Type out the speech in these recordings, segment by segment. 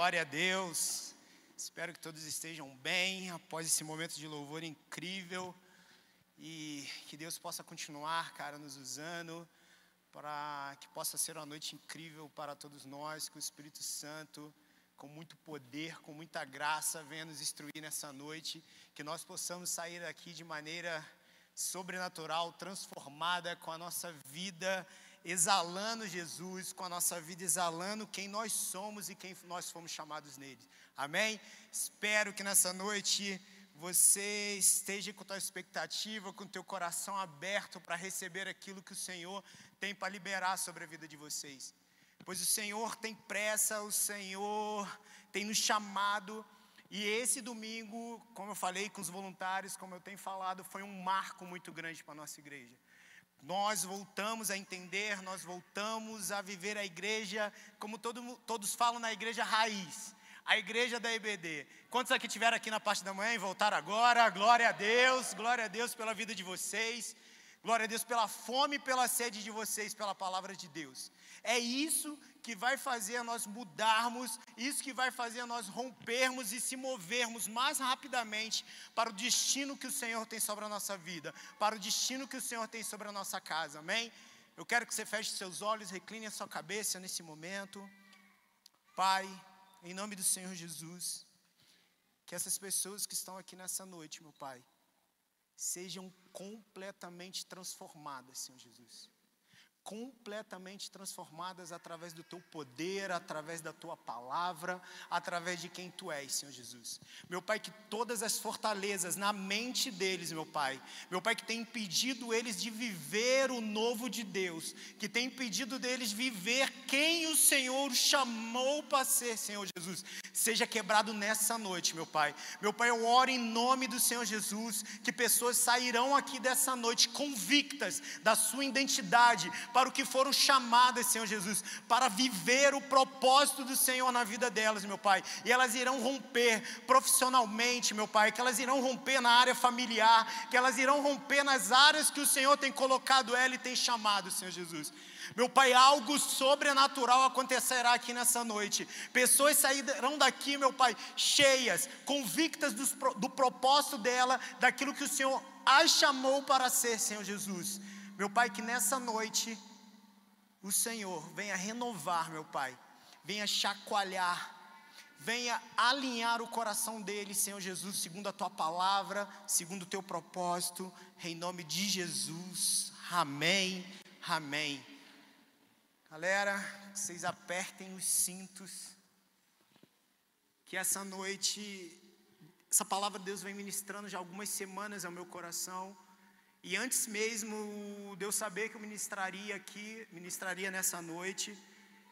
Glória a Deus. Espero que todos estejam bem após esse momento de louvor incrível e que Deus possa continuar, cara, nos usando para que possa ser uma noite incrível para todos nós, que o Espírito Santo, com muito poder, com muita graça, venha nos instruir nessa noite, que nós possamos sair daqui de maneira sobrenatural, transformada com a nossa vida exalando Jesus, com a nossa vida exalando quem nós somos e quem nós fomos chamados nele. Amém? Espero que nessa noite você esteja com a tua expectativa, com o teu coração aberto para receber aquilo que o Senhor tem para liberar sobre a vida de vocês. Pois o Senhor tem pressa, o Senhor tem nos chamado. E esse domingo, como eu falei com os voluntários, como eu tenho falado, foi um marco muito grande para a nossa igreja. Nós voltamos a entender, nós voltamos a viver a igreja, como todo, todos falam na igreja raiz, a igreja da EBD. Quantos aqui tiveram aqui na parte da manhã e voltaram agora? Glória a Deus, glória a Deus pela vida de vocês, glória a Deus pela fome e pela sede de vocês, pela palavra de Deus. É isso que vai fazer nós mudarmos, isso que vai fazer nós rompermos e se movermos mais rapidamente para o destino que o Senhor tem sobre a nossa vida, para o destino que o Senhor tem sobre a nossa casa, amém? Eu quero que você feche seus olhos, recline a sua cabeça nesse momento. Pai, em nome do Senhor Jesus, que essas pessoas que estão aqui nessa noite, meu Pai, sejam completamente transformadas, Senhor Jesus completamente transformadas através do teu poder, através da tua palavra, através de quem tu és, Senhor Jesus. Meu Pai, que todas as fortalezas na mente deles, meu Pai, meu Pai, que tem impedido eles de viver o novo de Deus, que tem impedido deles viver quem o Senhor chamou para ser, Senhor Jesus, seja quebrado nessa noite, meu Pai. Meu Pai, eu oro em nome do Senhor Jesus, que pessoas sairão aqui dessa noite convictas da sua identidade, para o que foram chamadas, Senhor Jesus, para viver o propósito do Senhor na vida delas, meu Pai. E elas irão romper profissionalmente, meu Pai, que elas irão romper na área familiar, que elas irão romper nas áreas que o Senhor tem colocado ela e tem chamado, Senhor Jesus. Meu Pai, algo sobrenatural acontecerá aqui nessa noite. Pessoas sairão daqui, meu Pai, cheias, convictas do, do propósito dela, daquilo que o Senhor as chamou para ser, Senhor Jesus. Meu Pai, que nessa noite o Senhor venha renovar, meu Pai, venha chacoalhar, venha alinhar o coração dele, Senhor Jesus, segundo a tua palavra, segundo o teu propósito, em nome de Jesus. Amém. Amém. Galera, vocês apertem os cintos. Que essa noite, essa palavra de Deus vem ministrando já algumas semanas ao meu coração. E antes mesmo de eu saber que eu ministraria aqui, ministraria nessa noite,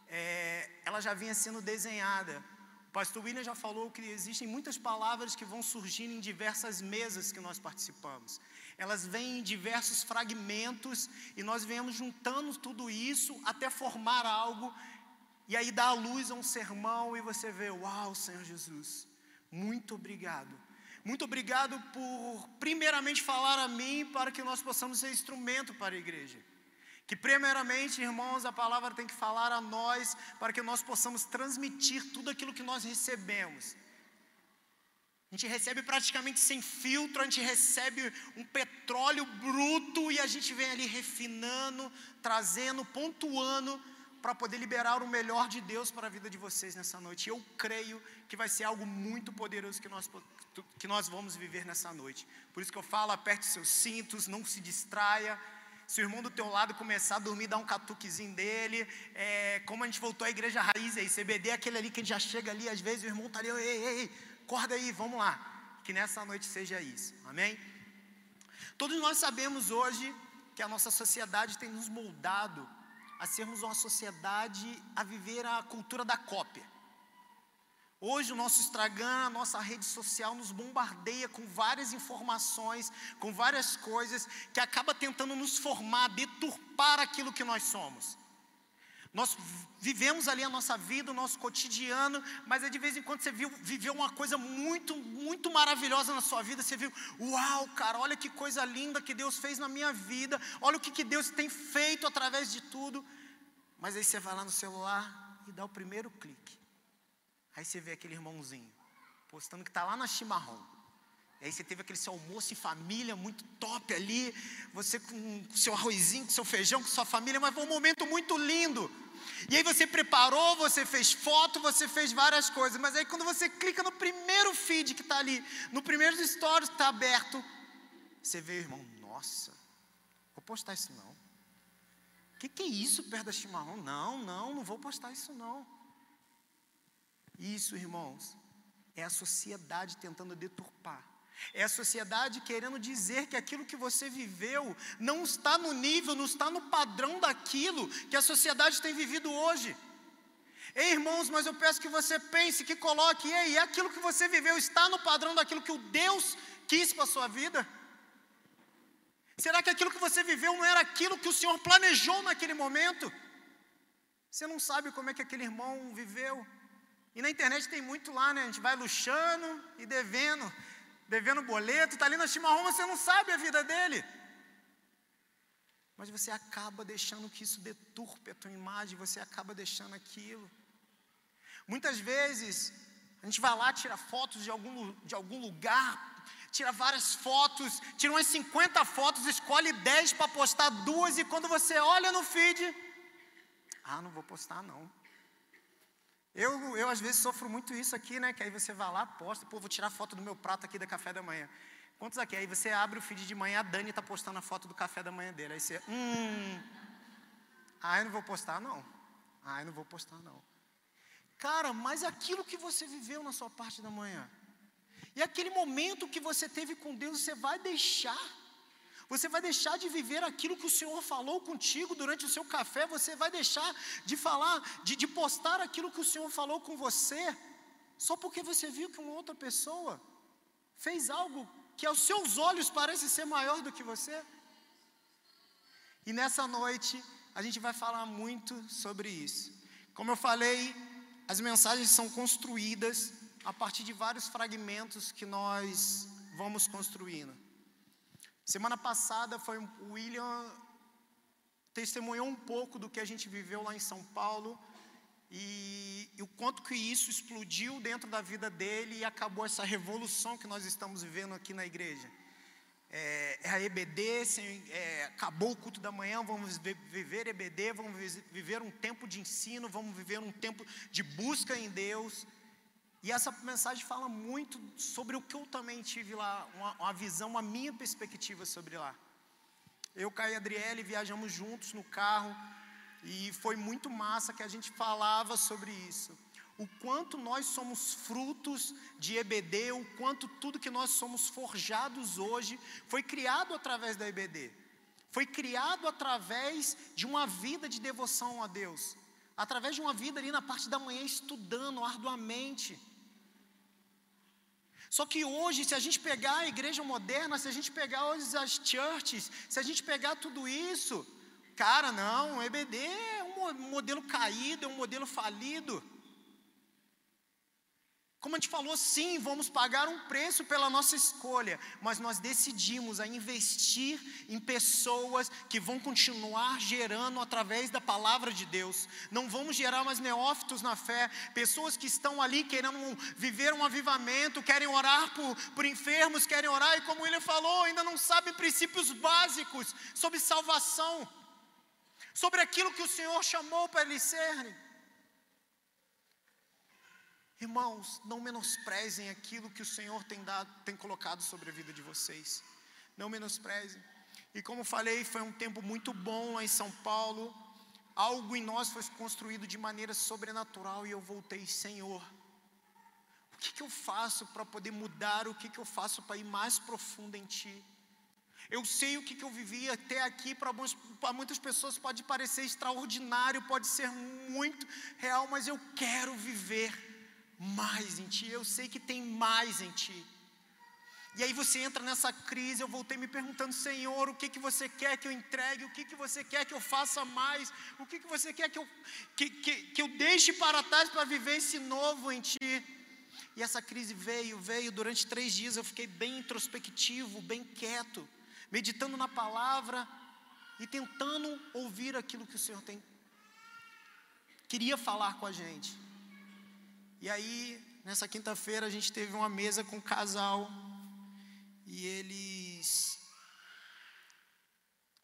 é, ela já vinha sendo desenhada. O pastor William já falou que existem muitas palavras que vão surgindo em diversas mesas que nós participamos. Elas vêm em diversos fragmentos e nós viemos juntando tudo isso até formar algo e aí dá a luz a um sermão e você vê, uau, Senhor Jesus, muito obrigado muito obrigado por, primeiramente, falar a mim para que nós possamos ser instrumento para a igreja. Que, primeiramente, irmãos, a palavra tem que falar a nós para que nós possamos transmitir tudo aquilo que nós recebemos. A gente recebe praticamente sem filtro, a gente recebe um petróleo bruto e a gente vem ali refinando, trazendo, pontuando para poder liberar o melhor de Deus para a vida de vocês nessa noite. Eu creio que vai ser algo muito poderoso que nós que nós vamos viver nessa noite. Por isso que eu falo, aperte seus cintos, não se distraia. Se o irmão do teu lado começar a dormir, dá um catuquezinho dele. É, como a gente voltou à igreja raiz aí, CBD é aquele ali que a gente já chega ali, às vezes o irmão está ali, ei, ei, ei, acorda aí, vamos lá. Que nessa noite seja isso, amém? Todos nós sabemos hoje que a nossa sociedade tem nos moldado a sermos uma sociedade a viver a cultura da cópia. Hoje o nosso Instagram, a nossa rede social nos bombardeia com várias informações, com várias coisas que acaba tentando nos formar, deturpar aquilo que nós somos. Nós vivemos ali a nossa vida, o nosso cotidiano, mas é de vez em quando você viu, viveu uma coisa muito, muito maravilhosa na sua vida. Você viu, uau, cara, olha que coisa linda que Deus fez na minha vida, olha o que, que Deus tem feito através de tudo. Mas aí você vai lá no celular e dá o primeiro clique. Aí você vê aquele irmãozinho postando que está lá na chimarrão. E aí você teve aquele seu almoço em família muito top ali, você com seu arrozinho, com seu feijão, com sua família, mas foi um momento muito lindo. E aí você preparou, você fez foto, você fez várias coisas, mas aí quando você clica no primeiro feed que está ali, no primeiro stories que está aberto, você vê, irmão, nossa, vou postar isso não. O que, que é isso perto da chimarrão? Não, não, não vou postar isso não. Isso, irmãos, é a sociedade tentando deturpar. É a sociedade querendo dizer que aquilo que você viveu não está no nível, não está no padrão daquilo que a sociedade tem vivido hoje. Ei, irmãos, mas eu peço que você pense, que coloque, ei, aquilo que você viveu está no padrão daquilo que o Deus quis para a sua vida? Será que aquilo que você viveu não era aquilo que o Senhor planejou naquele momento? Você não sabe como é que aquele irmão viveu. E na internet tem muito lá, né? A gente vai luxando e devendo, devendo boleto, está ali na chimarrão, você não sabe a vida dele. Mas você acaba deixando que isso deturpe a tua imagem, você acaba deixando aquilo. Muitas vezes, a gente vai lá, tira fotos de algum, de algum lugar, tira várias fotos, tira umas 50 fotos, escolhe 10 para postar duas, e quando você olha no feed, ah, não vou postar não. Eu, eu às vezes sofro muito isso aqui, né? Que aí você vai lá, posta, pô, vou tirar foto do meu prato aqui da café da manhã. Quantos aqui? Aí você abre o feed de manhã, a Dani está postando a foto do café da manhã dele. Aí você, hum, ah, eu não vou postar não. Ah, eu não vou postar não. Cara, mas aquilo que você viveu na sua parte da manhã, e aquele momento que você teve com Deus, você vai deixar você vai deixar de viver aquilo que o Senhor falou contigo durante o seu café, você vai deixar de falar, de, de postar aquilo que o Senhor falou com você, só porque você viu que uma outra pessoa fez algo que aos seus olhos parece ser maior do que você. E nessa noite a gente vai falar muito sobre isso. Como eu falei, as mensagens são construídas a partir de vários fragmentos que nós vamos construindo. Semana passada foi o William testemunhou um pouco do que a gente viveu lá em São Paulo e, e, o quanto que isso explodiu dentro da vida dele e acabou essa revolução que nós estamos vivendo aqui na igreja. É, é a EBD, sem, é, acabou o culto da manhã, vamos viver EBD, vamos viver um tempo de ensino, vamos viver um tempo de busca em Deus. E essa mensagem fala muito sobre o que eu também tive lá, uma, uma visão, uma minha perspectiva sobre lá. Eu, Caio e Adriele viajamos juntos no carro e foi muito massa que a gente falava sobre isso. O quanto nós somos frutos de EBD, o quanto tudo que nós somos forjados hoje foi criado através da EBD. Foi criado através de uma vida de devoção a Deus. Através de uma vida ali na parte da manhã estudando arduamente só que hoje, se a gente pegar a igreja moderna, se a gente pegar hoje as churches, se a gente pegar tudo isso, cara, não, o EBD é um modelo caído, é um modelo falido. Como a gente falou, sim, vamos pagar um preço pela nossa escolha, mas nós decidimos a investir em pessoas que vão continuar gerando através da palavra de Deus. Não vamos gerar mais neófitos na fé, pessoas que estão ali querendo viver um avivamento, querem orar por, por enfermos, querem orar, e como ele falou, ainda não sabem princípios básicos sobre salvação, sobre aquilo que o Senhor chamou para eles serem. Irmãos, não menosprezem aquilo que o Senhor tem, dado, tem colocado sobre a vida de vocês. Não menosprezem. E como falei, foi um tempo muito bom lá em São Paulo. Algo em nós foi construído de maneira sobrenatural e eu voltei, Senhor. O que, que eu faço para poder mudar? O que, que eu faço para ir mais profundo em Ti? Eu sei o que, que eu vivi até aqui, para muitas pessoas pode parecer extraordinário, pode ser muito real, mas eu quero viver mais em ti, eu sei que tem mais em ti. E aí você entra nessa crise, eu voltei me perguntando, Senhor, o que, que você quer que eu entregue, o que, que você quer que eu faça mais, o que, que você quer que eu, que, que, que eu deixe para trás para viver esse novo em Ti. E essa crise veio, veio, durante três dias eu fiquei bem introspectivo, bem quieto, meditando na palavra e tentando ouvir aquilo que o Senhor tem, queria falar com a gente. E aí, nessa quinta-feira, a gente teve uma mesa com um casal e eles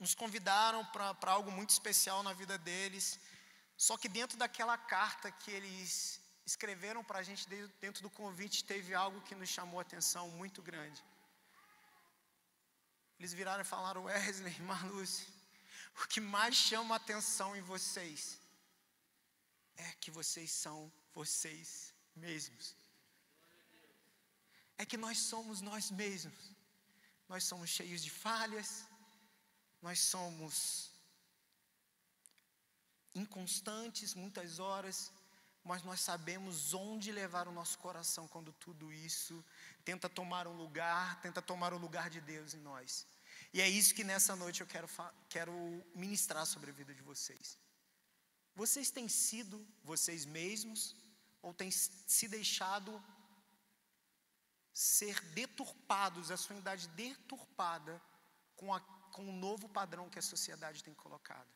nos convidaram para algo muito especial na vida deles. Só que dentro daquela carta que eles escreveram para a gente, dentro do convite, teve algo que nos chamou a atenção muito grande. Eles viraram e falaram: Wesley, Marluce, o que mais chama a atenção em vocês é que vocês são vocês mesmos. É que nós somos nós mesmos. Nós somos cheios de falhas, nós somos inconstantes muitas horas, mas nós sabemos onde levar o nosso coração quando tudo isso tenta tomar um lugar, tenta tomar o lugar de Deus em nós. E é isso que nessa noite eu quero, quero ministrar sobre a vida de vocês. Vocês têm sido vocês mesmos ou têm se deixado ser deturpados, a sua unidade deturpada com, a, com o novo padrão que a sociedade tem colocado.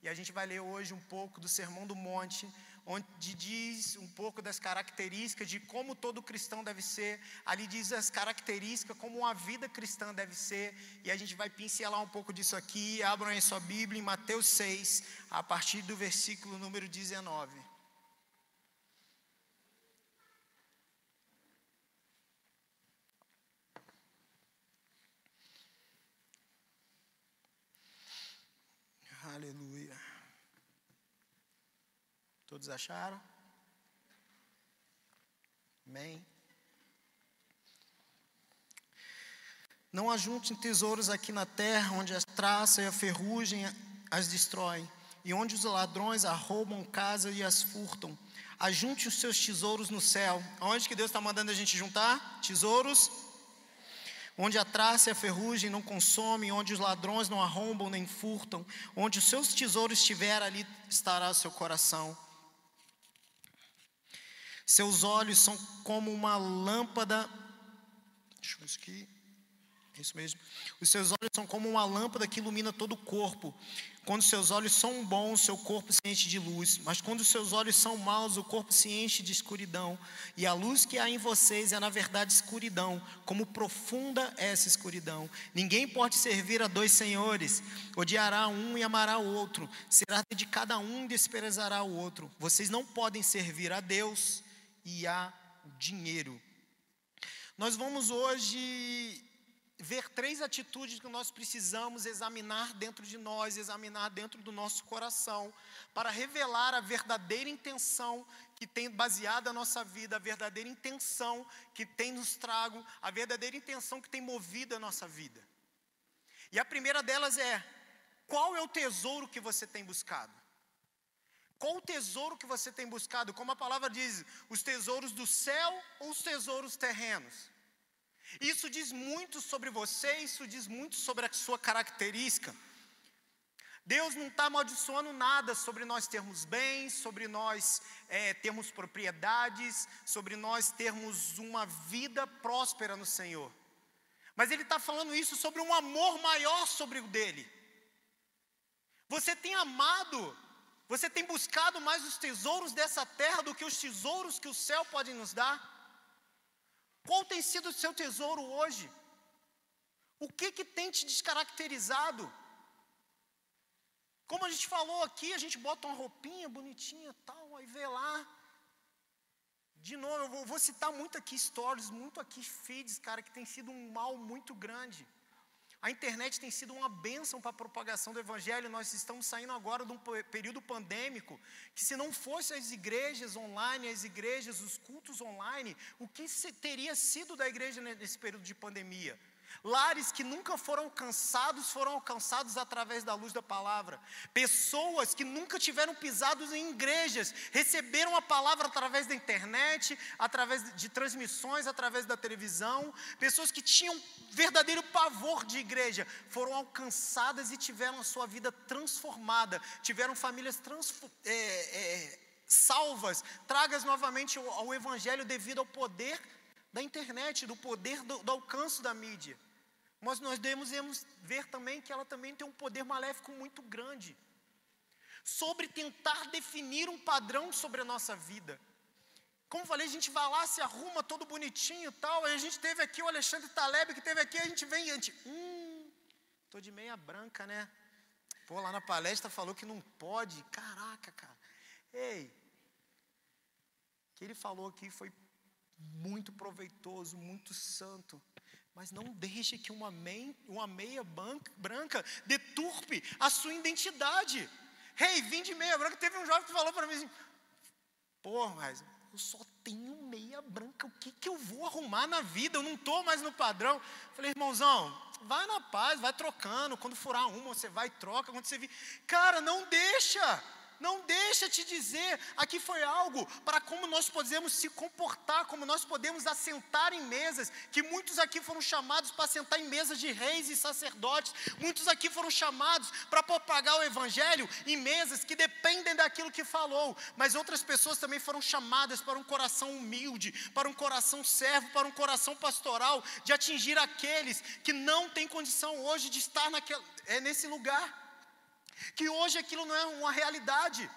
E a gente vai ler hoje um pouco do Sermão do Monte, onde diz um pouco das características de como todo cristão deve ser. Ali diz as características, como uma vida cristã deve ser. E a gente vai pincelar um pouco disso aqui. Abram aí sua Bíblia em Mateus 6, a partir do versículo número 19. Aleluia. Todos acharam? Amém. Não ajuntem tesouros aqui na terra, onde a traça e a ferrugem as destroem, e onde os ladrões arrombam casa e as furtam. Ajunte os seus tesouros no céu. Onde que Deus está mandando a gente juntar? Tesouros onde a traça e a ferrugem não consomem, onde os ladrões não arrombam nem furtam, onde os seus tesouros estiverem, ali estará o seu coração. Seus olhos são como uma lâmpada. Deixa eu ver isso aqui. É isso mesmo. Os seus olhos são como uma lâmpada que ilumina todo o corpo. Quando seus olhos são bons, seu corpo se enche de luz, mas quando seus olhos são maus, o corpo se enche de escuridão. E a luz que há em vocês é, na verdade, escuridão, como profunda é essa escuridão. Ninguém pode servir a dois senhores, odiará um e amará o outro, será de cada um e desprezará o outro. Vocês não podem servir a Deus e a dinheiro. Nós vamos hoje ver três atitudes que nós precisamos examinar dentro de nós, examinar dentro do nosso coração, para revelar a verdadeira intenção que tem baseado a nossa vida, a verdadeira intenção que tem nos trago, a verdadeira intenção que tem movido a nossa vida. E a primeira delas é: qual é o tesouro que você tem buscado? Qual o tesouro que você tem buscado? Como a palavra diz, os tesouros do céu ou os tesouros terrenos? Isso diz muito sobre você, isso diz muito sobre a sua característica. Deus não está amaldiçoando nada sobre nós termos bens, sobre nós é, termos propriedades, sobre nós termos uma vida próspera no Senhor. Mas Ele está falando isso sobre um amor maior sobre o dele. Você tem amado, você tem buscado mais os tesouros dessa terra do que os tesouros que o céu pode nos dar? Qual tem sido o seu tesouro hoje? O que que tem te descaracterizado? Como a gente falou aqui, a gente bota uma roupinha bonitinha tal, aí vê lá. De novo, eu vou, vou citar muito aqui stories, muito aqui feeds, cara, que tem sido um mal muito grande. A internet tem sido uma bênção para a propagação do Evangelho. Nós estamos saindo agora de um período pandêmico que, se não fossem as igrejas online, as igrejas, os cultos online, o que teria sido da igreja nesse período de pandemia? Lares que nunca foram alcançados foram alcançados através da luz da palavra. Pessoas que nunca tiveram pisados em igrejas receberam a palavra através da internet, através de transmissões, através da televisão. Pessoas que tinham verdadeiro pavor de igreja foram alcançadas e tiveram a sua vida transformada, tiveram famílias é, é, salvas, tragas novamente ao, ao Evangelho devido ao poder da internet, do poder do, do alcance da mídia. Mas nós devemos ver também que ela também tem um poder maléfico muito grande sobre tentar definir um padrão sobre a nossa vida. Como falei, a gente vai lá, se arruma todo bonitinho e tal. Aí a gente teve aqui o Alexandre Taleb que teve aqui, a gente vem e a gente. Hum, tô de meia branca, né? Pô, lá na palestra falou que não pode. Caraca, cara. Ei, o que ele falou aqui foi muito proveitoso, muito santo. Mas não deixe que uma, meia, uma meia branca deturpe a sua identidade. Rei, hey, vim de meia branca. Teve um jovem que falou para mim assim: Pô, mas eu só tenho meia branca. O que, que eu vou arrumar na vida? Eu não estou mais no padrão. Falei, irmãozão, vai na paz, vai trocando. Quando furar uma, você vai e troca. Quando você vir. Cara, não deixa. Não deixa te dizer, aqui foi algo para como nós podemos se comportar, como nós podemos assentar em mesas, que muitos aqui foram chamados para sentar em mesas de reis e sacerdotes, muitos aqui foram chamados para propagar o evangelho em mesas que dependem daquilo que falou, mas outras pessoas também foram chamadas para um coração humilde, para um coração servo, para um coração pastoral, de atingir aqueles que não têm condição hoje de estar naquele, é nesse lugar que hoje aquilo não é uma realidade.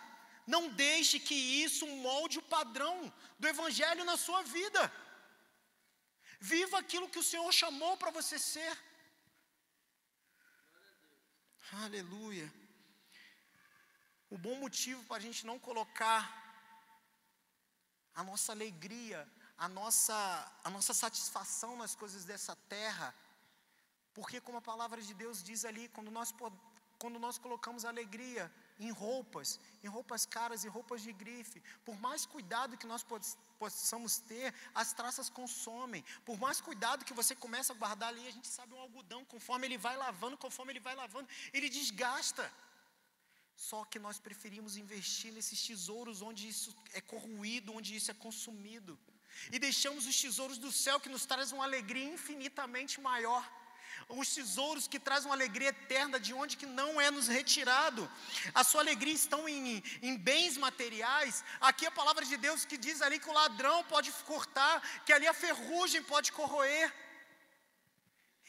Não deixe que isso molde o padrão do Evangelho na sua vida. Viva aquilo que o Senhor chamou para você ser. Aleluia. O bom motivo para a gente não colocar a nossa alegria, a nossa, a nossa satisfação nas coisas dessa terra, porque, como a palavra de Deus diz ali, quando nós quando nós colocamos alegria em roupas, em roupas caras e roupas de grife, por mais cuidado que nós possamos ter, as traças consomem. Por mais cuidado que você começa a guardar ali, a gente sabe um algodão, conforme ele vai lavando, conforme ele vai lavando, ele desgasta. Só que nós preferimos investir nesses tesouros onde isso é corroído, onde isso é consumido. E deixamos os tesouros do céu que nos trazem uma alegria infinitamente maior os tesouros que trazem uma alegria eterna, de onde que não é nos retirado. A sua alegria estão em, em bens materiais. Aqui a palavra de Deus que diz ali que o ladrão pode cortar, que ali a ferrugem pode corroer.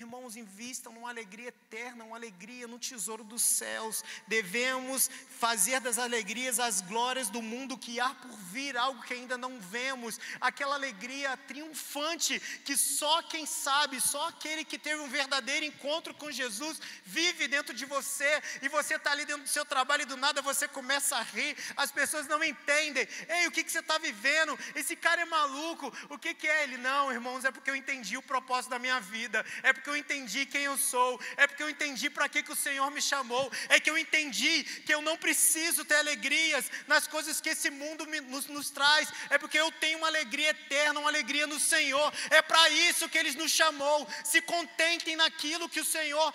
Irmãos, invistam numa alegria eterna, uma alegria no tesouro dos céus. Devemos fazer das alegrias as glórias do mundo que há por vir, algo que ainda não vemos. Aquela alegria triunfante que só quem sabe, só aquele que teve um verdadeiro encontro com Jesus vive dentro de você. E você está ali dentro do seu trabalho e do nada você começa a rir. As pessoas não entendem. Ei, o que, que você está vivendo? Esse cara é maluco. O que, que é ele? Não, irmãos, é porque eu entendi o propósito da minha vida. É porque eu entendi quem eu sou, é porque eu entendi para que, que o Senhor me chamou, é que eu entendi que eu não preciso ter alegrias nas coisas que esse mundo me, nos, nos traz, é porque eu tenho uma alegria eterna, uma alegria no Senhor, é para isso que Ele nos chamou. Se contentem naquilo que o Senhor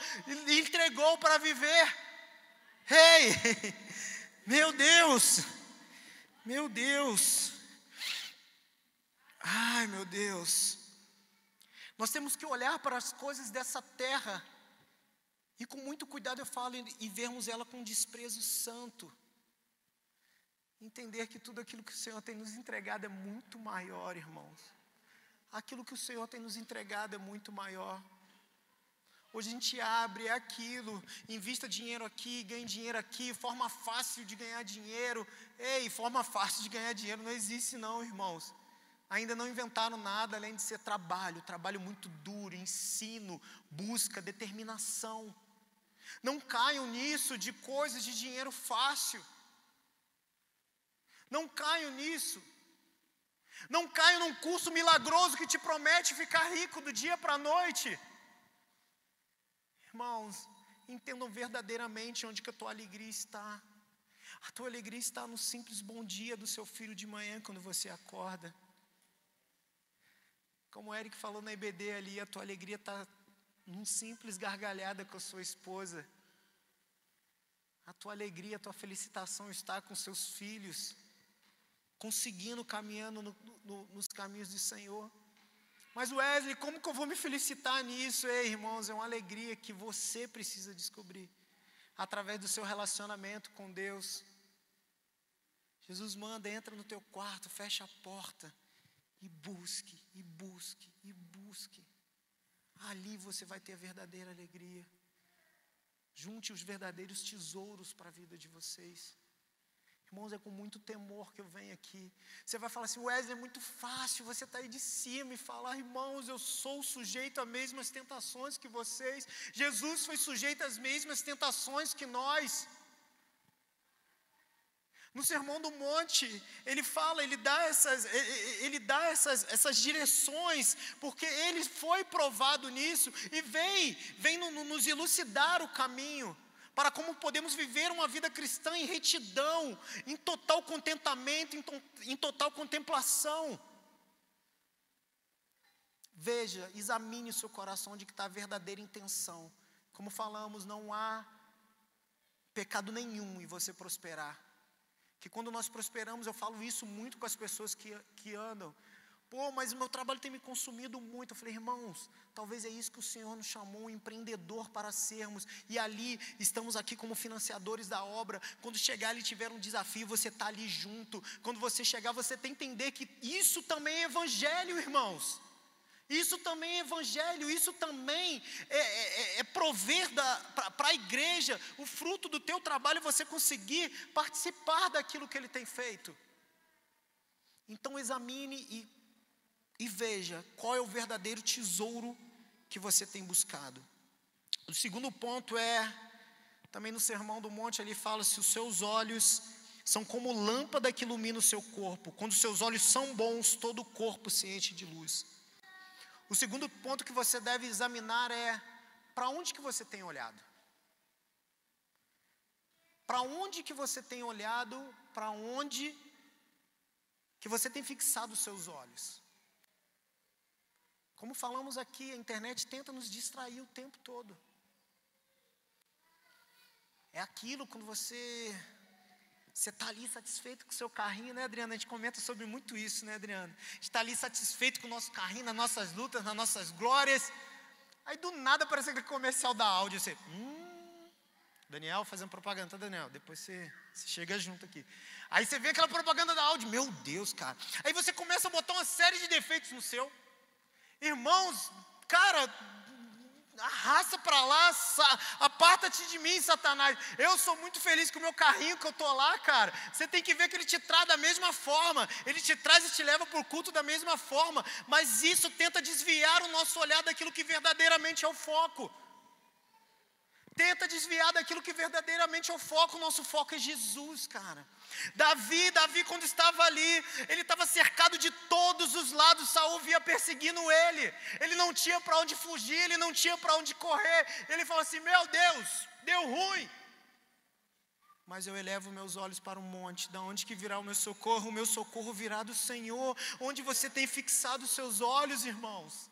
entregou para viver. Ei, meu Deus, meu Deus, ai meu Deus. Nós temos que olhar para as coisas dessa terra e com muito cuidado eu falo e vermos ela com desprezo santo. Entender que tudo aquilo que o Senhor tem nos entregado é muito maior, irmãos. Aquilo que o Senhor tem nos entregado é muito maior. Hoje a gente abre aquilo, invista dinheiro aqui, ganhe dinheiro aqui, forma fácil de ganhar dinheiro. Ei, forma fácil de ganhar dinheiro não existe não, irmãos. Ainda não inventaram nada além de ser trabalho, trabalho muito duro, ensino, busca, determinação. Não caiam nisso de coisas de dinheiro fácil. Não caiam nisso. Não caiam num curso milagroso que te promete ficar rico do dia para a noite. Irmãos, entendam verdadeiramente onde que a tua alegria está. A tua alegria está no simples bom dia do seu filho de manhã quando você acorda. Como o Eric falou na IBD ali, a tua alegria está num simples gargalhada com a sua esposa. A tua alegria, a tua felicitação está com seus filhos, conseguindo, caminhando no, no, nos caminhos do Senhor. Mas Wesley, como que eu vou me felicitar nisso? Ei, irmãos, é uma alegria que você precisa descobrir através do seu relacionamento com Deus. Jesus manda, entra no teu quarto, fecha a porta e busque, e busque, e busque. Ali você vai ter a verdadeira alegria. Junte os verdadeiros tesouros para a vida de vocês. Irmãos, é com muito temor que eu venho aqui. Você vai falar assim, Wesley, é muito fácil você estar tá aí de cima e falar, irmãos, eu sou sujeito às mesmas tentações que vocês. Jesus foi sujeito às mesmas tentações que nós. No Sermão do Monte, ele fala, ele dá essas, ele dá essas, essas direções, porque ele foi provado nisso e vem, vem nos elucidar o caminho para como podemos viver uma vida cristã em retidão, em total contentamento, em, to, em total contemplação. Veja, examine seu coração de que está a verdadeira intenção. Como falamos, não há pecado nenhum em você prosperar que quando nós prosperamos, eu falo isso muito com as pessoas que, que andam. Pô, mas o meu trabalho tem me consumido muito. Eu falei, irmãos, talvez é isso que o Senhor nos chamou, um empreendedor para sermos. E ali estamos aqui como financiadores da obra. Quando chegar ali tiver um desafio, você está ali junto. Quando você chegar, você tem que entender que isso também é evangelho, irmãos. Isso também é evangelho, isso também é, é, é, é prover para a igreja o fruto do teu trabalho, você conseguir participar daquilo que ele tem feito. Então examine e, e veja qual é o verdadeiro tesouro que você tem buscado. O segundo ponto é, também no Sermão do Monte, ele fala: se os seus olhos são como lâmpada que ilumina o seu corpo, quando os seus olhos são bons, todo o corpo se enche de luz. O segundo ponto que você deve examinar é para onde que você tem olhado? Para onde que você tem olhado? Para onde que você tem fixado os seus olhos? Como falamos aqui, a internet tenta nos distrair o tempo todo. É aquilo quando você você está ali satisfeito com o seu carrinho, né, Adriana? A gente comenta sobre muito isso, né, Adriana? A gente está ali satisfeito com o nosso carrinho, nas nossas lutas, nas nossas glórias. Aí do nada aparece aquele comercial da áudio. Você, hum, Daniel fazendo propaganda, tá, Daniel? Depois você, você chega junto aqui. Aí você vê aquela propaganda da áudio, meu Deus, cara. Aí você começa a botar uma série de defeitos no seu. Irmãos, cara, arrasta para lá, aparta-te de mim, Satanás. Eu sou muito feliz com o meu carrinho que eu tô lá, cara. Você tem que ver que ele te traz da mesma forma, ele te traz e te leva o culto da mesma forma, mas isso tenta desviar o nosso olhar daquilo que verdadeiramente é o foco. Tenta desviar daquilo que verdadeiramente é o foco, o nosso foco é Jesus, cara. Davi, Davi, quando estava ali, ele estava cercado de todos os lados, Saul via perseguindo ele. Ele não tinha para onde fugir, ele não tinha para onde correr. Ele falou assim: Meu Deus, deu ruim. Mas eu elevo meus olhos para o monte, da onde que virá o meu socorro? O meu socorro virá do Senhor. Onde você tem fixado os seus olhos, irmãos?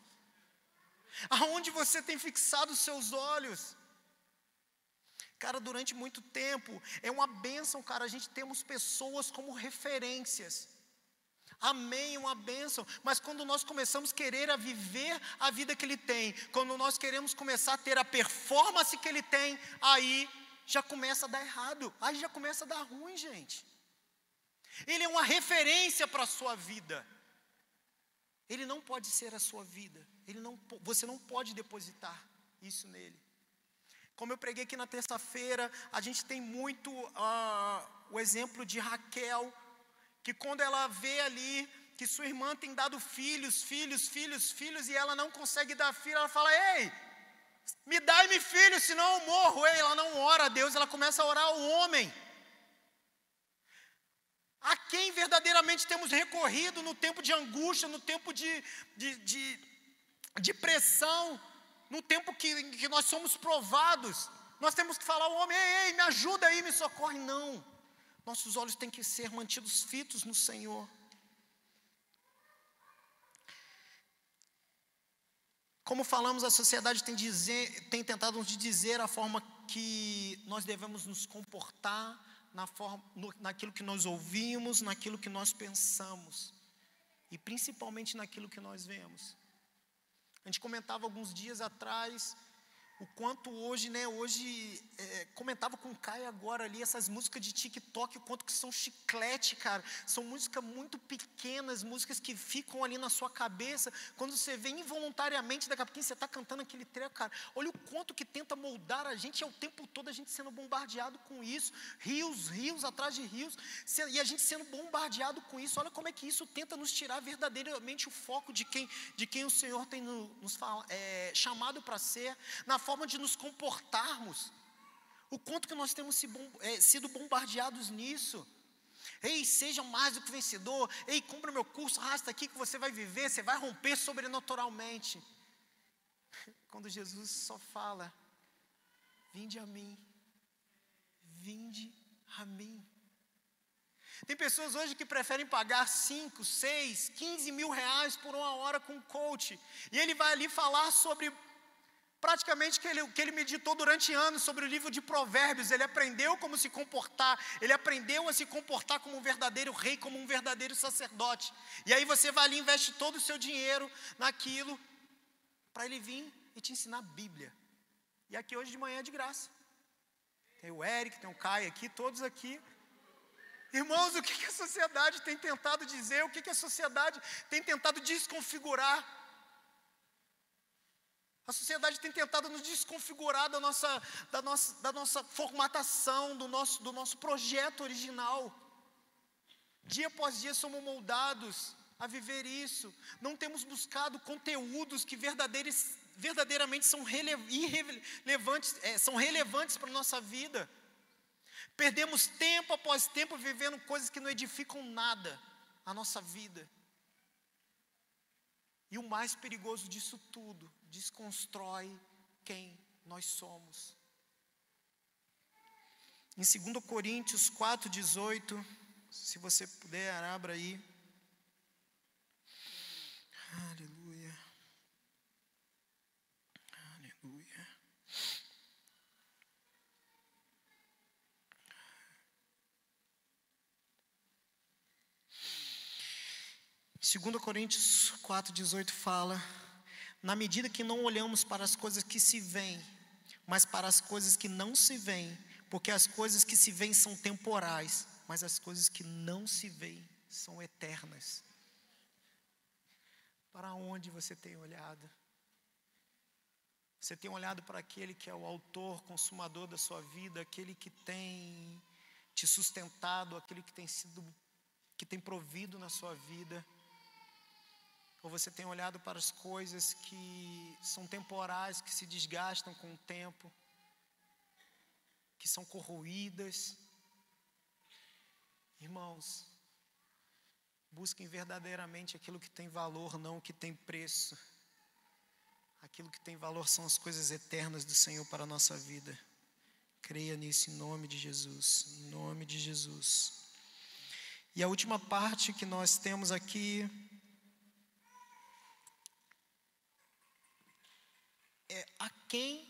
Aonde você tem fixado os seus olhos? Cara, durante muito tempo, é uma bênção, cara, a gente temos pessoas como referências. Amém, uma bênção. Mas quando nós começamos a querer a viver a vida que ele tem, quando nós queremos começar a ter a performance que ele tem, aí já começa a dar errado, aí já começa a dar ruim, gente. Ele é uma referência para a sua vida. Ele não pode ser a sua vida. Ele não, você não pode depositar isso nele. Como eu preguei aqui na terça-feira, a gente tem muito uh, o exemplo de Raquel, que quando ela vê ali que sua irmã tem dado filhos, filhos, filhos, filhos, e ela não consegue dar filho, ela fala: Ei, me dai-me filho, senão eu morro. Ei, ela não ora a Deus, ela começa a orar ao homem. A quem verdadeiramente temos recorrido no tempo de angústia, no tempo de, de, de, de pressão, no tempo que, que nós somos provados, nós temos que falar ao homem: ei, ei, me ajuda aí, me socorre. Não. Nossos olhos têm que ser mantidos fitos no Senhor. Como falamos, a sociedade tem, dizer, tem tentado nos dizer a forma que nós devemos nos comportar, na forma, no, naquilo que nós ouvimos, naquilo que nós pensamos, e principalmente naquilo que nós vemos. A gente comentava alguns dias atrás, o quanto hoje, né, hoje, é, comentava com o Caio agora ali, essas músicas de TikTok, o quanto que são chiclete, cara, são músicas muito pequenas, músicas que ficam ali na sua cabeça, quando você vê involuntariamente, daqui a pouquinho você está cantando aquele treco, cara, olha o quanto que tenta moldar a gente, é o tempo todo a gente sendo bombardeado com isso, rios, rios atrás de rios, e a gente sendo bombardeado com isso, olha como é que isso tenta nos tirar verdadeiramente o foco de quem, de quem o Senhor tem nos é, chamado para ser, na forma forma de nos comportarmos. O quanto que nós temos é, sido bombardeados nisso. Ei, seja mais do que vencedor. Ei, compra meu curso, arrasta aqui que você vai viver, você vai romper sobrenaturalmente. Quando Jesus só fala: Vinde a mim, vinde a mim. Tem pessoas hoje que preferem pagar 5, 6, 15 mil reais por uma hora com um coach. E ele vai ali falar sobre praticamente que ele, que ele meditou durante anos sobre o livro de Provérbios. Ele aprendeu como se comportar, ele aprendeu a se comportar como um verdadeiro rei, como um verdadeiro sacerdote. E aí você vai ali investe todo o seu dinheiro naquilo, para ele vir e te ensinar a Bíblia. E aqui hoje de manhã é de graça. Tem o Eric, tem o Caio aqui, todos aqui. Irmãos, o que, que a sociedade tem tentado dizer, o que, que a sociedade tem tentado desconfigurar a sociedade tem tentado nos desconfigurar da nossa, da nossa, da nossa formatação, do nosso, do nosso projeto original. Dia após dia somos moldados a viver isso. Não temos buscado conteúdos que verdadeiramente são relevantes, é, são relevantes para a nossa vida. Perdemos tempo após tempo vivendo coisas que não edificam nada a nossa vida. E o mais perigoso disso tudo, desconstrói quem nós somos. Em 2 Coríntios 4,18, se você puder, abra aí. Aleluia. Aleluia. 2 Coríntios 4,18 fala: Na medida que não olhamos para as coisas que se veem, mas para as coisas que não se veem, porque as coisas que se veem são temporais, mas as coisas que não se veem são eternas. Para onde você tem olhado? Você tem olhado para aquele que é o autor, consumador da sua vida, aquele que tem te sustentado, aquele que tem sido que tem provido na sua vida? Ou você tem olhado para as coisas que são temporais, que se desgastam com o tempo, que são corroídas? Irmãos, busquem verdadeiramente aquilo que tem valor, não o que tem preço. Aquilo que tem valor são as coisas eternas do Senhor para a nossa vida. Creia nisso em nome de Jesus, em nome de Jesus. E a última parte que nós temos aqui é a quem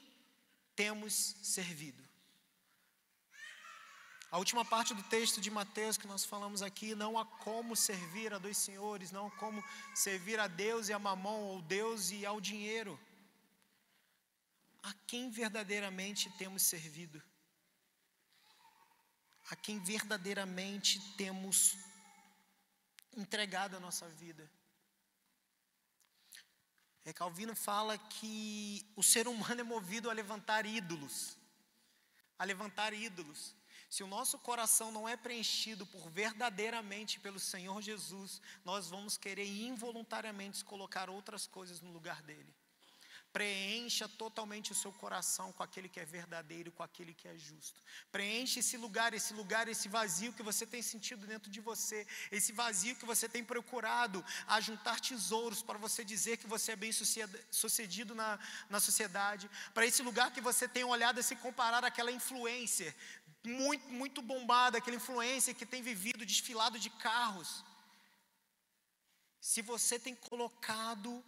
temos servido. A última parte do texto de Mateus que nós falamos aqui, não há como servir a dois senhores, não há como servir a Deus e a mamão, ou Deus e ao dinheiro. A quem verdadeiramente temos servido? A quem verdadeiramente temos entregado a nossa vida? É, Calvino fala que o ser humano é movido a levantar ídolos. A levantar ídolos. Se o nosso coração não é preenchido por verdadeiramente pelo Senhor Jesus, nós vamos querer involuntariamente colocar outras coisas no lugar dele. Preencha totalmente o seu coração com aquele que é verdadeiro, com aquele que é justo. Preencha esse lugar, esse lugar, esse vazio que você tem sentido dentro de você, esse vazio que você tem procurado a juntar tesouros para você dizer que você é bem sucedido na, na sociedade, para esse lugar que você tem olhado a se comparar àquela influência muito, muito bombada, aquela influência que tem vivido desfilado de carros. Se você tem colocado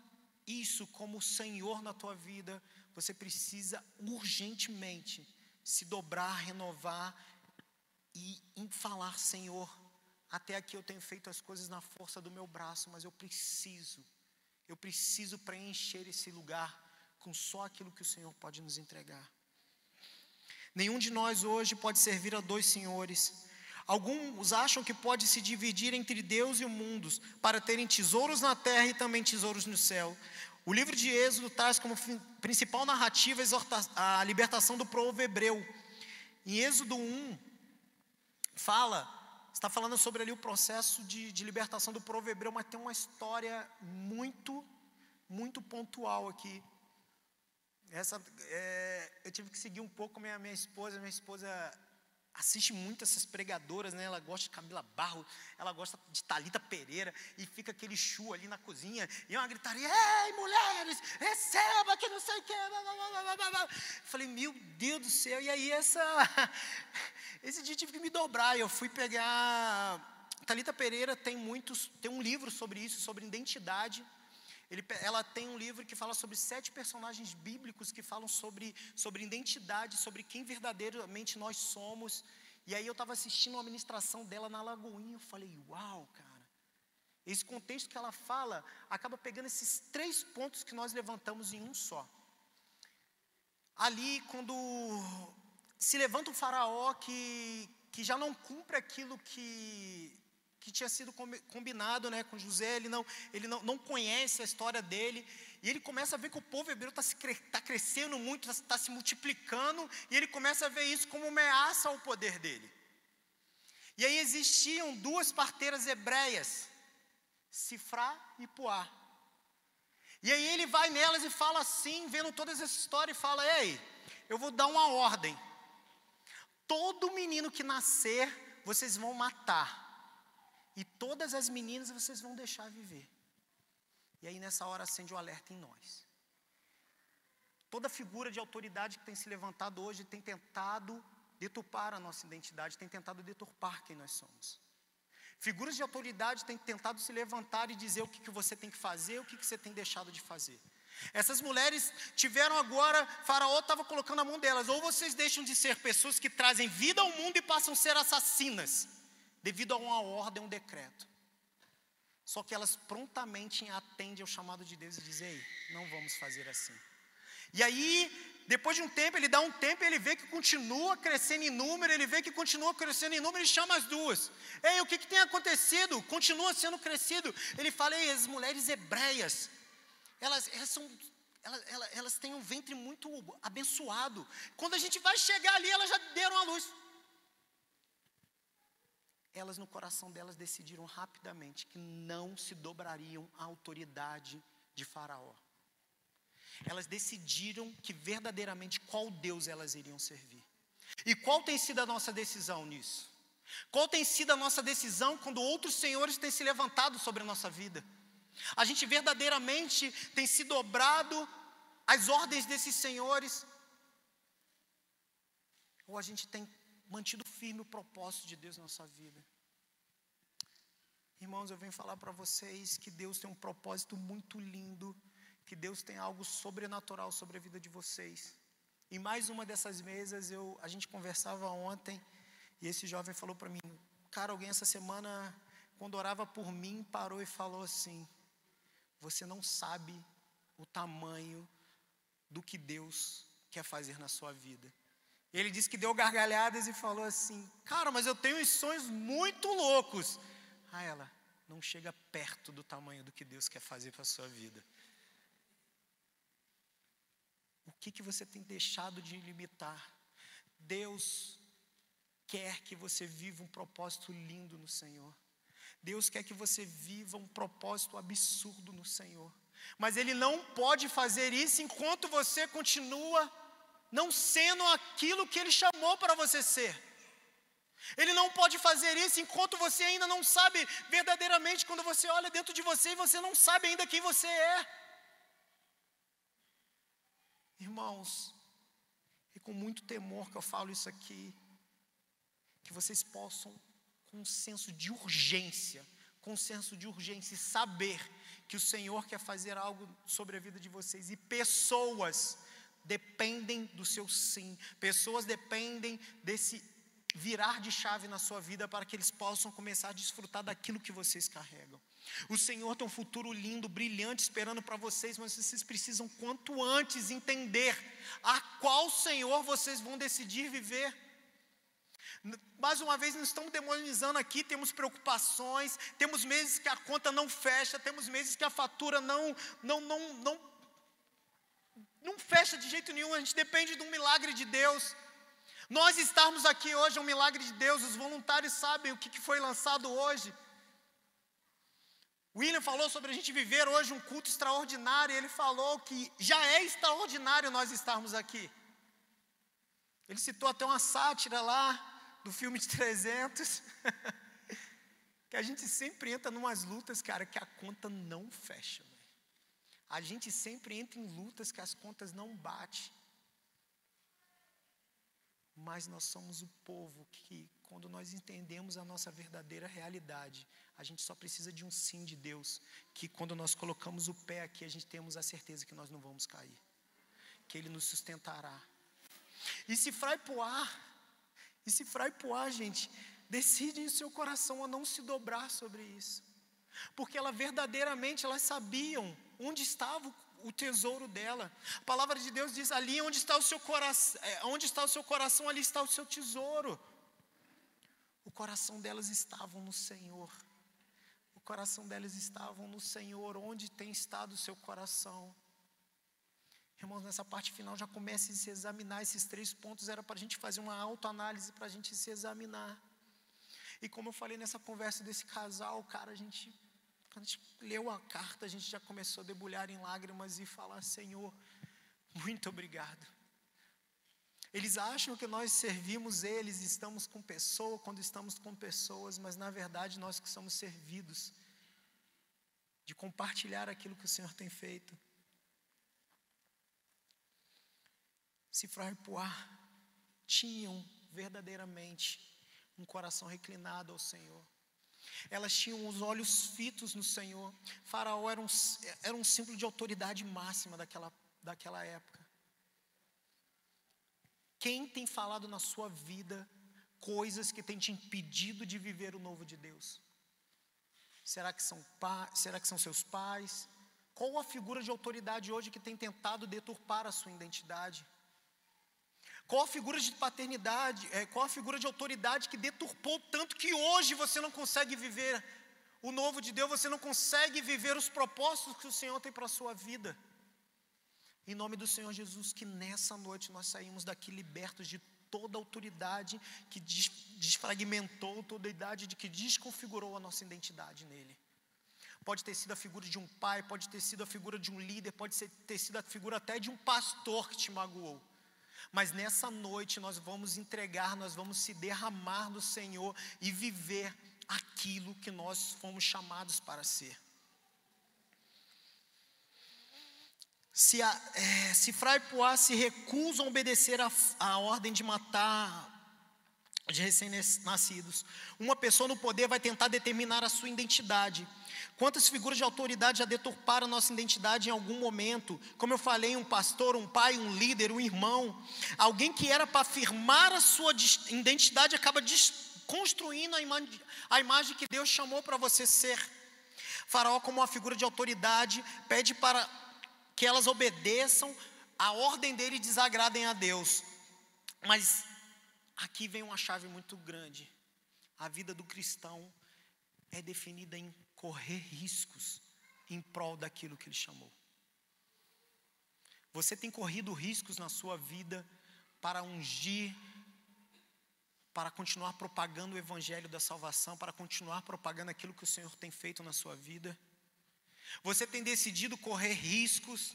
isso como Senhor na tua vida, você precisa urgentemente se dobrar, renovar e falar, Senhor, até aqui eu tenho feito as coisas na força do meu braço, mas eu preciso, eu preciso preencher esse lugar com só aquilo que o Senhor pode nos entregar. Nenhum de nós hoje pode servir a dois senhores. Alguns acham que pode se dividir entre Deus e o mundo para terem tesouros na terra e também tesouros no céu. O livro de Êxodo traz como principal narrativa a libertação do povo hebreu. Em Êxodo 1, fala, está falando sobre ali o processo de, de libertação do povo hebreu, mas tem uma história muito, muito pontual aqui. Essa, é, eu tive que seguir um pouco minha, minha esposa. Minha esposa assiste muito essas pregadoras, né? Ela gosta de Camila Barro, ela gosta de Talita Pereira e fica aquele chu ali na cozinha e uma gritaria: "Ei, mulheres, receba que não sei o que". Falei: "Meu Deus do céu". E aí essa esse dia tive que me dobrar, eu fui pegar Talita Pereira tem muitos, tem um livro sobre isso, sobre identidade. Ele, ela tem um livro que fala sobre sete personagens bíblicos que falam sobre, sobre identidade, sobre quem verdadeiramente nós somos. E aí eu estava assistindo uma ministração dela na Lagoinha, eu falei, uau, cara. Esse contexto que ela fala acaba pegando esses três pontos que nós levantamos em um só. Ali, quando se levanta o faraó que, que já não cumpre aquilo que que tinha sido combinado né, com José, ele, não, ele não, não conhece a história dele, e ele começa a ver que o povo hebreu está tá crescendo muito, está tá se multiplicando, e ele começa a ver isso como ameaça ao poder dele. E aí existiam duas parteiras hebreias, Sifrá e Puá. E aí ele vai nelas e fala assim, vendo toda essa história, e fala: Ei, eu vou dar uma ordem. Todo menino que nascer, vocês vão matar. E todas as meninas vocês vão deixar viver. E aí nessa hora acende o alerta em nós. Toda figura de autoridade que tem se levantado hoje tem tentado deturpar a nossa identidade, tem tentado deturpar quem nós somos. Figuras de autoridade têm tentado se levantar e dizer o que, que você tem que fazer, o que, que você tem deixado de fazer. Essas mulheres tiveram agora, Faraó estava colocando a mão delas, ou vocês deixam de ser pessoas que trazem vida ao mundo e passam a ser assassinas devido a uma ordem, um decreto. Só que elas prontamente atendem ao chamado de Deus e dizem: Ei, não vamos fazer assim. E aí, depois de um tempo, ele dá um tempo e ele vê que continua crescendo em número, ele vê que continua crescendo em número e chama as duas. Ei, o que, que tem acontecido? Continua sendo crescido. Ele fala: Ei, as mulheres hebreias, elas, elas são elas, elas, elas, têm um ventre muito abençoado. Quando a gente vai chegar ali, elas já deram a luz elas no coração delas decidiram rapidamente que não se dobrariam à autoridade de Faraó. Elas decidiram que verdadeiramente qual Deus elas iriam servir. E qual tem sido a nossa decisão nisso? Qual tem sido a nossa decisão quando outros senhores têm se levantado sobre a nossa vida? A gente verdadeiramente tem se dobrado às ordens desses senhores? Ou a gente tem mantido firme o propósito de Deus na nossa vida. Irmãos, eu venho falar para vocês que Deus tem um propósito muito lindo, que Deus tem algo sobrenatural sobre a vida de vocês. Em mais uma dessas mesas, eu, a gente conversava ontem, e esse jovem falou para mim: Cara, alguém essa semana, quando orava por mim, parou e falou assim: Você não sabe o tamanho do que Deus quer fazer na sua vida. Ele disse que deu gargalhadas e falou assim: Cara, mas eu tenho uns sonhos muito loucos. A ela, não chega perto do tamanho do que Deus quer fazer para a sua vida. O que, que você tem deixado de limitar? Deus quer que você viva um propósito lindo no Senhor. Deus quer que você viva um propósito absurdo no Senhor. Mas Ele não pode fazer isso enquanto você continua não sendo aquilo que Ele chamou para você ser. Ele não pode fazer isso enquanto você ainda não sabe verdadeiramente, quando você olha dentro de você e você não sabe ainda quem você é. Irmãos, e com muito temor que eu falo isso aqui, que vocês possam, com um senso de urgência, com um senso de urgência, saber que o Senhor quer fazer algo sobre a vida de vocês e pessoas dependem do seu sim, pessoas dependem desse virar de chave na sua vida para que eles possam começar a desfrutar daquilo que vocês carregam. O Senhor tem um futuro lindo, brilhante esperando para vocês, mas vocês precisam quanto antes entender a qual Senhor vocês vão decidir viver. Mais uma vez, não estamos demonizando aqui, temos preocupações, temos meses que a conta não fecha, temos meses que a fatura não, não, não, não, não fecha de jeito nenhum, a gente depende de um milagre de Deus. Nós estarmos aqui hoje é um milagre de Deus, os voluntários sabem o que foi lançado hoje. William falou sobre a gente viver hoje um culto extraordinário, e ele falou que já é extraordinário nós estarmos aqui. Ele citou até uma sátira lá do filme de 300, que a gente sempre entra em umas lutas, cara, que a conta não fecha. A gente sempre entra em lutas que as contas não batem. Mas nós somos o povo que, quando nós entendemos a nossa verdadeira realidade, a gente só precisa de um sim de Deus, que quando nós colocamos o pé aqui, a gente temos a certeza que nós não vamos cair, que Ele nos sustentará. E se Frai Poá, e se Frai Poá, gente, decide em seu coração a não se dobrar sobre isso, porque ela verdadeiramente, elas sabiam onde estava o tesouro dela. A palavra de Deus diz: ali onde está o seu coração, é, onde está o seu coração, ali está o seu tesouro. O coração delas estava no Senhor coração delas estavam no Senhor, onde tem estado o seu coração. Irmãos, nessa parte final já comece a se examinar. Esses três pontos era para a gente fazer uma autoanálise, para a gente se examinar. E como eu falei nessa conversa desse casal, cara, a gente, quando a gente leu a carta, a gente já começou a debulhar em lágrimas e falar: Senhor, muito obrigado. Eles acham que nós servimos eles, estamos com pessoa quando estamos com pessoas, mas na verdade nós que somos servidos de compartilhar aquilo que o Senhor tem feito. Cifrar e Poá tinham verdadeiramente um coração reclinado ao Senhor. Elas tinham os olhos fitos no Senhor. Faraó era um, era um símbolo de autoridade máxima daquela, daquela época. Quem tem falado na sua vida coisas que tem te impedido de viver o novo de Deus? Será que são, será que são seus pais? Qual a figura de autoridade hoje que tem tentado deturpar a sua identidade? Qual a figura de paternidade, é, qual a figura de autoridade que deturpou tanto que hoje você não consegue viver o novo de Deus, você não consegue viver os propósitos que o Senhor tem para a sua vida? Em nome do Senhor Jesus, que nessa noite nós saímos daqui libertos de toda autoridade que desfragmentou, toda a idade de que desconfigurou a nossa identidade nele. Pode ter sido a figura de um pai, pode ter sido a figura de um líder, pode ter sido a figura até de um pastor que te magoou. Mas nessa noite nós vamos entregar, nós vamos se derramar no Senhor e viver aquilo que nós fomos chamados para ser. se, a, é, se Fray Poá se recusam a obedecer a ordem de matar de recém-nascidos, uma pessoa no poder vai tentar determinar a sua identidade. Quantas figuras de autoridade já deturparam nossa identidade em algum momento? Como eu falei, um pastor, um pai, um líder, um irmão, alguém que era para afirmar a sua identidade acaba construindo a, imagem, a imagem que Deus chamou para você ser. Faraó, como uma figura de autoridade, pede para que elas obedeçam a ordem dele e desagradem a Deus. Mas aqui vem uma chave muito grande. A vida do cristão é definida em correr riscos em prol daquilo que ele chamou. Você tem corrido riscos na sua vida para ungir, para continuar propagando o evangelho da salvação, para continuar propagando aquilo que o Senhor tem feito na sua vida? Você tem decidido correr riscos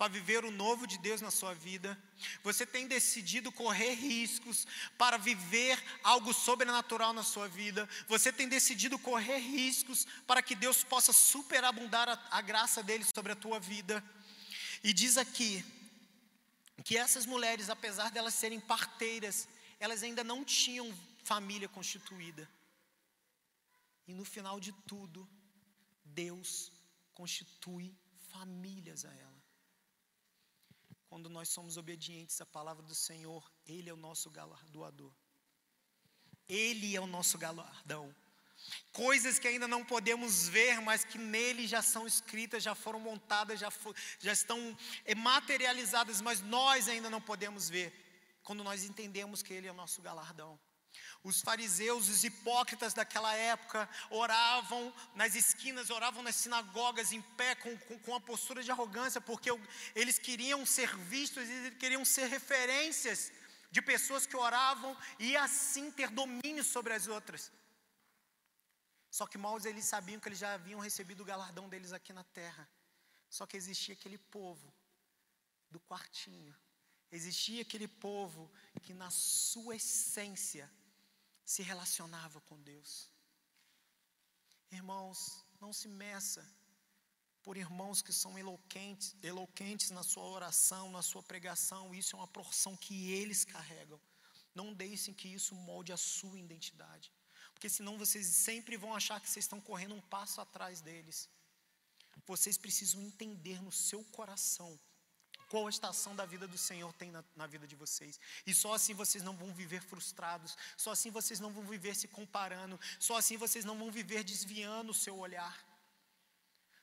para viver o novo de Deus na sua vida. Você tem decidido correr riscos para viver algo sobrenatural na sua vida. Você tem decidido correr riscos para que Deus possa superabundar a, a graça dele sobre a tua vida. E diz aqui que essas mulheres, apesar delas serem parteiras, elas ainda não tinham família constituída. E no final de tudo, Deus constitui famílias a ela. Quando nós somos obedientes à palavra do Senhor, Ele é o nosso galardoador. Ele é o nosso galardão. Coisas que ainda não podemos ver, mas que nele já são escritas, já foram montadas, já, for, já estão eh, materializadas, mas nós ainda não podemos ver, quando nós entendemos que ele é o nosso galardão. Os fariseus, os hipócritas daquela época, oravam nas esquinas, oravam nas sinagogas em pé, com, com, com a postura de arrogância, porque eles queriam ser vistos, eles queriam ser referências de pessoas que oravam e assim ter domínio sobre as outras. Só que mal eles sabiam que eles já haviam recebido o galardão deles aqui na terra. Só que existia aquele povo do quartinho, existia aquele povo que na sua essência se relacionava com Deus. Irmãos, não se meça por irmãos que são eloquentes, eloquentes na sua oração, na sua pregação, isso é uma porção que eles carregam. Não deixem que isso molde a sua identidade, porque senão vocês sempre vão achar que vocês estão correndo um passo atrás deles. Vocês precisam entender no seu coração qual a estação da vida do Senhor tem na, na, vida de vocês. E só assim vocês não vão viver frustrados, só assim vocês não vão viver se comparando, só assim vocês não vão viver desviando o seu olhar.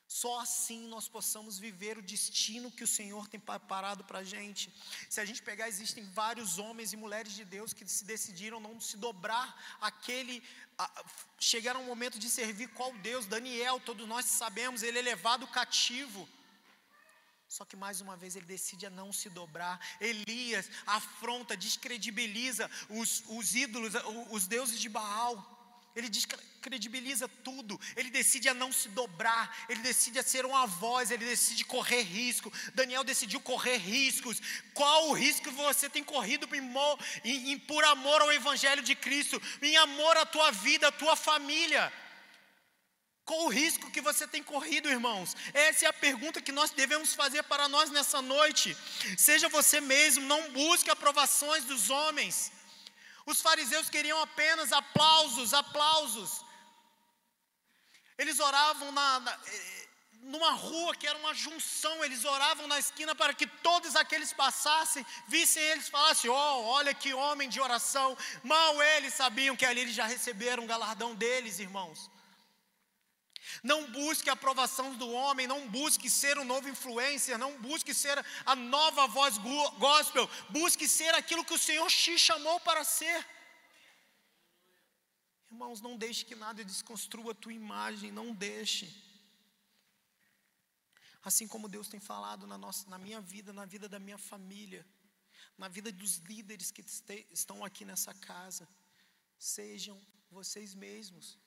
Só assim nós possamos viver o destino que o Senhor tem preparado para a gente. Se a gente pegar, existem vários homens e mulheres de Deus que se decidiram não se dobrar aquele. A, chegaram ao momento de servir qual Deus? Daniel, todos nós sabemos, ele é levado cativo só que mais uma vez ele decide a não se dobrar. Elias afronta, descredibiliza os, os ídolos, os deuses de Baal. Ele descredibiliza tudo. Ele decide a não se dobrar. Ele decide a ser uma voz. Ele decide correr risco. Daniel decidiu correr riscos. Qual o risco que você tem corrido por amor ao Evangelho de Cristo? Em amor à tua vida, à tua família? Qual o risco que você tem corrido, irmãos? Essa é a pergunta que nós devemos fazer para nós nessa noite. Seja você mesmo, não busque aprovações dos homens. Os fariseus queriam apenas aplausos, aplausos. Eles oravam na, na, eh, numa rua que era uma junção, eles oravam na esquina para que todos aqueles passassem, vissem eles, falassem: Oh, olha que homem de oração. Mal eles sabiam que ali eles já receberam o galardão deles, irmãos. Não busque a aprovação do homem, não busque ser um novo influencer, não busque ser a nova voz gospel, busque ser aquilo que o Senhor te chamou para ser. Irmãos, não deixe que nada desconstrua a tua imagem, não deixe. Assim como Deus tem falado na, nossa, na minha vida, na vida da minha família, na vida dos líderes que estão aqui nessa casa, sejam vocês mesmos.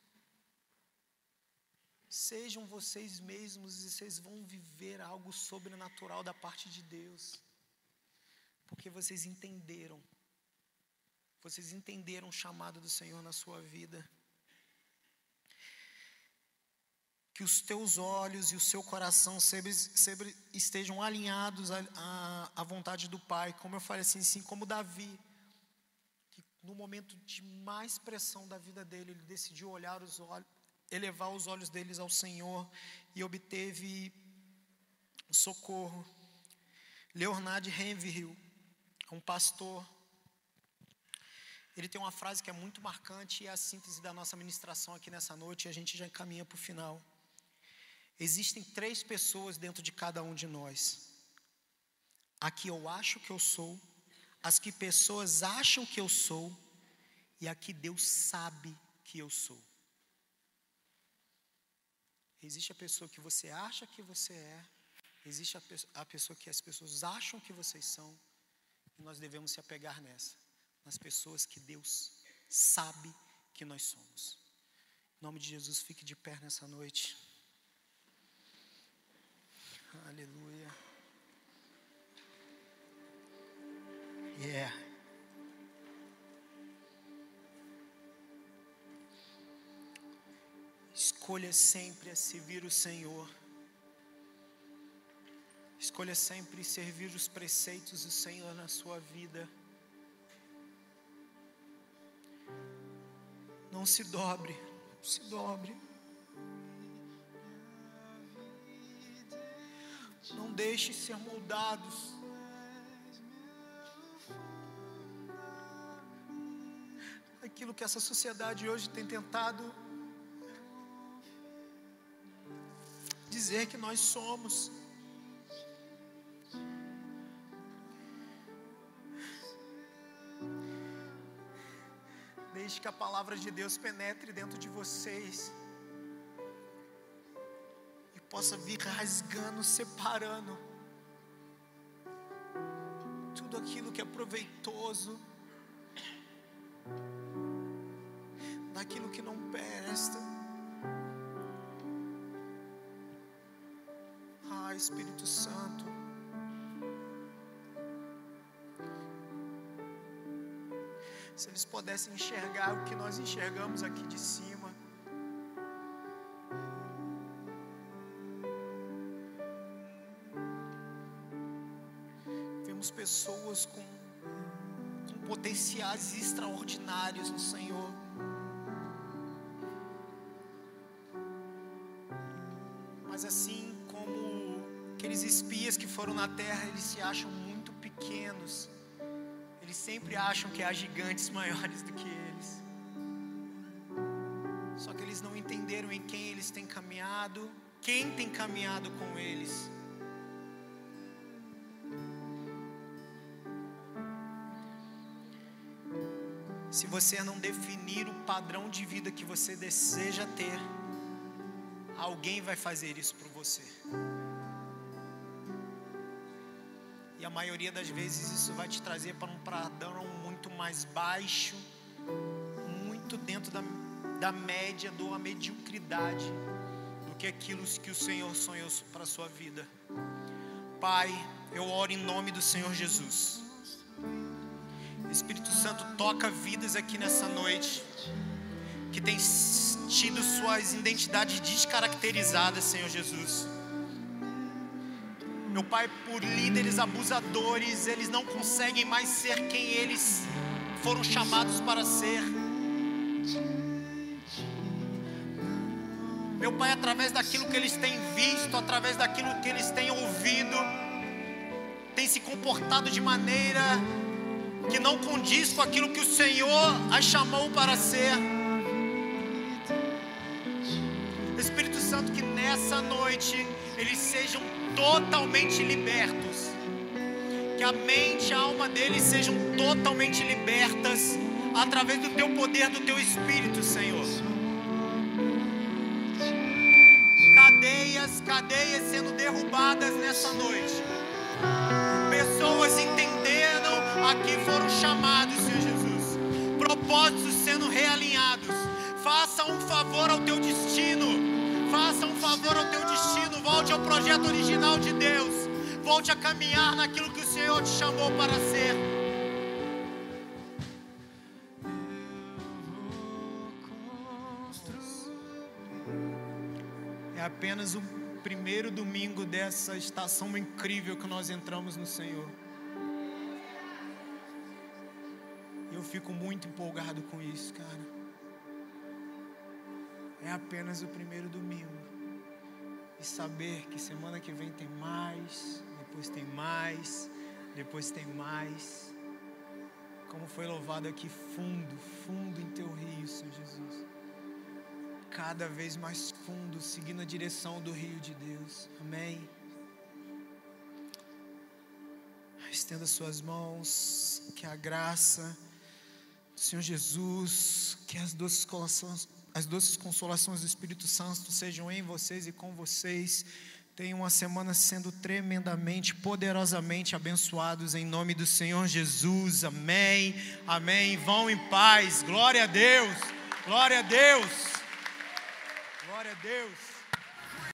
Sejam vocês mesmos e vocês vão viver algo sobrenatural da parte de Deus. Porque vocês entenderam. Vocês entenderam o chamado do Senhor na sua vida. Que os teus olhos e o seu coração sempre, sempre estejam alinhados à, à, vontade do Pai. Como eu falei assim, assim como Davi, que no momento de mais pressão da vida dele, ele decidiu olhar os olhos elevar os olhos deles ao Senhor e obteve socorro. Leonard Henville, um pastor, ele tem uma frase que é muito marcante e é a síntese da nossa ministração aqui nessa noite, e a gente já encaminha para o final. Existem três pessoas dentro de cada um de nós. A que eu acho que eu sou, as que pessoas acham que eu sou, e a que Deus sabe que eu sou. Existe a pessoa que você acha que você é, existe a, a pessoa que as pessoas acham que vocês são, e nós devemos se apegar nessa, nas pessoas que Deus sabe que nós somos. Em nome de Jesus, fique de pé nessa noite. Aleluia. Yeah. Escolha sempre a servir o Senhor. Escolha sempre servir os preceitos do Senhor na sua vida. Não se dobre, se dobre. Não deixe ser moldados. Aquilo que essa sociedade hoje tem tentado dizer que nós somos. Deixe que a palavra de Deus penetre dentro de vocês e possa vir rasgando, separando tudo aquilo que é proveitoso daquilo que não presta. Espírito Santo. Se eles pudessem enxergar o que nós enxergamos aqui de cima. Vemos pessoas com, com potenciais extraordinários no Senhor. Mas assim foram na terra, eles se acham muito pequenos. Eles sempre acham que há gigantes maiores do que eles. Só que eles não entenderam em quem eles têm caminhado, quem tem caminhado com eles. Se você não definir o padrão de vida que você deseja ter, alguém vai fazer isso por você. Maioria das vezes isso vai te trazer para um padrão muito mais baixo, muito dentro da, da média, da mediocridade, do que aquilo que o Senhor sonhou para a sua vida. Pai, eu oro em nome do Senhor Jesus. Espírito Santo, toca vidas aqui nessa noite, que tem tido suas identidades descaracterizadas, Senhor Jesus. Meu Pai, por líderes abusadores, eles não conseguem mais ser quem eles foram chamados para ser. Meu Pai, através daquilo que eles têm visto, através daquilo que eles têm ouvido, tem se comportado de maneira que não condiz com aquilo que o Senhor as chamou para ser. Espírito Santo, que nessa noite eles sejam totalmente libertos. Que a mente e a alma deles sejam totalmente libertas através do teu poder, do teu espírito, Senhor. Cadeias, cadeias sendo derrubadas nessa noite. Pessoas entenderam a que foram chamados, Senhor Jesus. Propósitos sendo realinhados. Faça um favor ao teu destino. Faça um favor ao teu destino, volte ao projeto original de Deus. Volte a caminhar naquilo que o Senhor te chamou para ser. É apenas o primeiro domingo dessa estação incrível que nós entramos no Senhor. Eu fico muito empolgado com isso, cara é apenas o primeiro domingo. E saber que semana que vem tem mais, depois tem mais, depois tem mais. Como foi louvado aqui, fundo, fundo em teu rio, Senhor Jesus. Cada vez mais fundo, seguindo a direção do rio de Deus. Amém. Estenda suas mãos, que a graça do Senhor Jesus, que as doces corações as doces consolações do Espírito Santo sejam em vocês e com vocês. Tenham uma semana sendo tremendamente, poderosamente abençoados em nome do Senhor Jesus. Amém. Amém. Vão em paz. Glória a Deus. Glória a Deus. Glória a Deus.